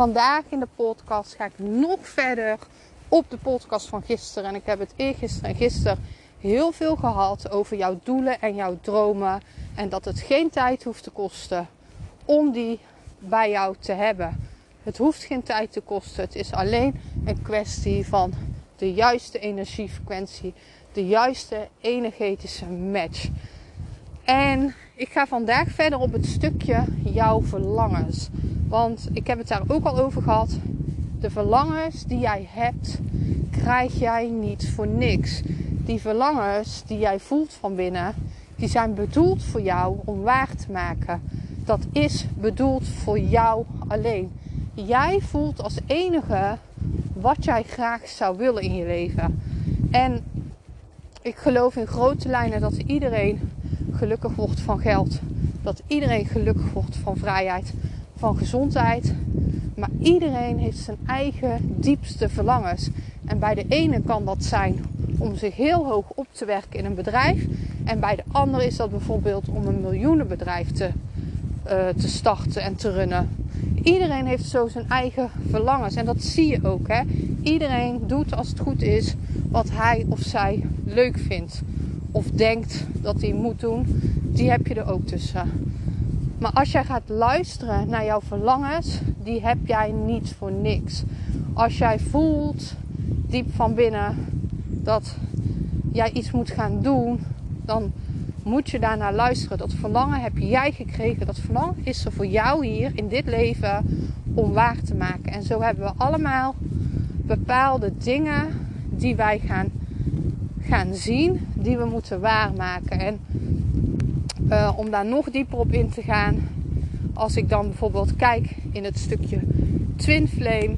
Vandaag in de podcast ga ik nog verder op de podcast van gisteren. En ik heb het eergisteren en gisteren heel veel gehad over jouw doelen en jouw dromen. En dat het geen tijd hoeft te kosten om die bij jou te hebben. Het hoeft geen tijd te kosten. Het is alleen een kwestie van de juiste energiefrequentie, de juiste energetische match. En ik ga vandaag verder op het stukje jouw verlangens. Want ik heb het daar ook al over gehad. De verlangens die jij hebt, krijg jij niet voor niks. Die verlangens die jij voelt van binnen, die zijn bedoeld voor jou om waar te maken. Dat is bedoeld voor jou alleen. Jij voelt als enige wat jij graag zou willen in je leven. En ik geloof in grote lijnen dat iedereen gelukkig wordt van geld. Dat iedereen gelukkig wordt van vrijheid, van gezondheid. Maar iedereen heeft zijn eigen diepste verlangens. En bij de ene kan dat zijn om zich heel hoog op te werken in een bedrijf. En bij de andere is dat bijvoorbeeld om een miljoenenbedrijf te, uh, te starten en te runnen. Iedereen heeft zo zijn eigen verlangens. En dat zie je ook. Hè? Iedereen doet als het goed is wat hij of zij leuk vindt. Of denkt dat hij moet doen. Die heb je er ook tussen. Maar als jij gaat luisteren naar jouw verlangens, die heb jij niet voor niks. Als jij voelt diep van binnen dat jij iets moet gaan doen, dan moet je daarnaar luisteren. Dat verlangen heb jij gekregen. Dat verlangen is er voor jou hier in dit leven om waar te maken. En zo hebben we allemaal bepaalde dingen die wij gaan, gaan zien, die we moeten waarmaken. En uh, om daar nog dieper op in te gaan, als ik dan bijvoorbeeld kijk in het stukje Twin Flame,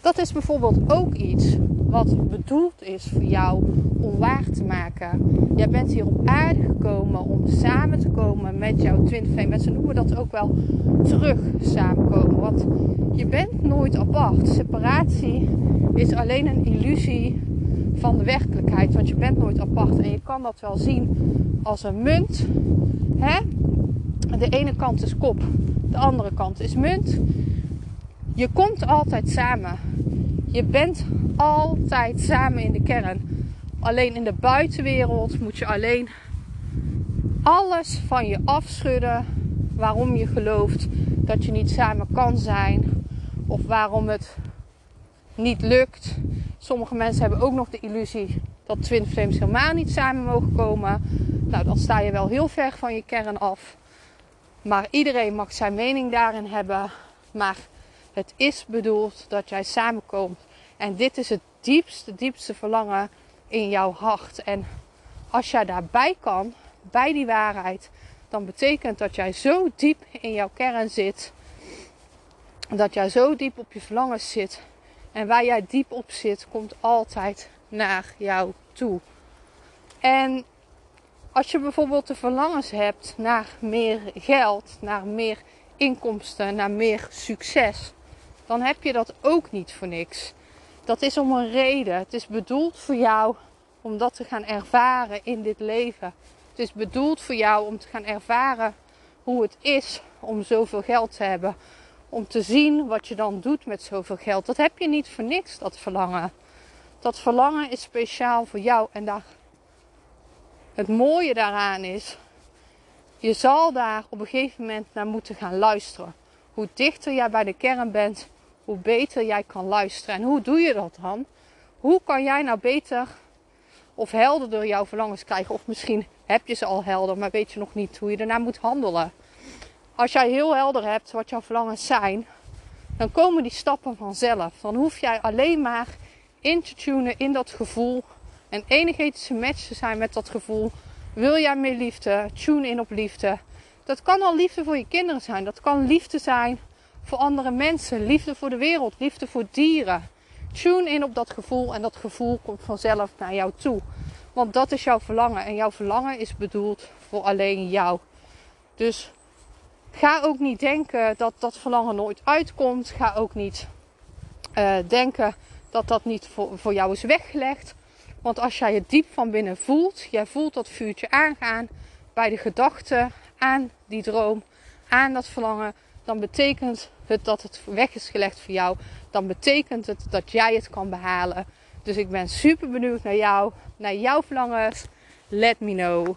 dat is bijvoorbeeld ook iets wat bedoeld is voor jou om waar te maken. Jij bent hier op aarde gekomen om samen te komen met jouw twin flame. Mensen noemen dat ook wel terug samenkomen. Want je bent nooit apart. Separatie is alleen een illusie van de werkelijkheid. Want je bent nooit apart. En je kan dat wel zien als een munt. Hè? De ene kant is kop, de andere kant is munt. Je komt altijd samen. Je bent altijd samen in de kern. Alleen in de buitenwereld moet je alleen alles van je afschudden waarom je gelooft dat je niet samen kan zijn of waarom het niet lukt. Sommige mensen hebben ook nog de illusie dat twin flames helemaal niet samen mogen komen. Nou, dan sta je wel heel ver van je kern af. Maar iedereen mag zijn mening daarin hebben. Maar het is bedoeld dat jij samenkomt. En dit is het diepste, diepste verlangen in jouw hart. En als jij daarbij kan, bij die waarheid, dan betekent dat jij zo diep in jouw kern zit. Dat jij zo diep op je verlangens zit. En waar jij diep op zit, komt altijd naar jou toe. En als je bijvoorbeeld de verlangens hebt naar meer geld, naar meer inkomsten, naar meer succes, dan heb je dat ook niet voor niks. Dat is om een reden. Het is bedoeld voor jou om dat te gaan ervaren in dit leven. Het is bedoeld voor jou om te gaan ervaren hoe het is om zoveel geld te hebben. Om te zien wat je dan doet met zoveel geld. Dat heb je niet voor niks, dat verlangen. Dat verlangen is speciaal voor jou. En daar, het mooie daaraan is, je zal daar op een gegeven moment naar moeten gaan luisteren. Hoe dichter jij bij de kern bent, hoe beter jij kan luisteren. En hoe doe je dat dan? Hoe kan jij nou beter of helderder jouw verlangens krijgen? Of misschien heb je ze al helder, maar weet je nog niet hoe je daarna moet handelen. Als jij heel helder hebt wat jouw verlangens zijn, dan komen die stappen vanzelf. Dan hoef jij alleen maar in te tunen in dat gevoel. En energetische match te zijn met dat gevoel. Wil jij meer liefde? Tune in op liefde. Dat kan al liefde voor je kinderen zijn. Dat kan liefde zijn voor andere mensen. Liefde voor de wereld. Liefde voor dieren. Tune in op dat gevoel en dat gevoel komt vanzelf naar jou toe. Want dat is jouw verlangen. En jouw verlangen is bedoeld voor alleen jou. Dus ga ook niet denken dat dat verlangen nooit uitkomt. Ga ook niet uh, denken dat dat niet voor, voor jou is weggelegd. Want als jij het diep van binnen voelt, jij voelt dat vuurtje aangaan bij de gedachte aan die droom, aan dat verlangen, dan betekent het dat het weg is gelegd voor jou. Dan betekent het dat jij het kan behalen. Dus ik ben super benieuwd naar jou, naar jouw verlangens. Let me know.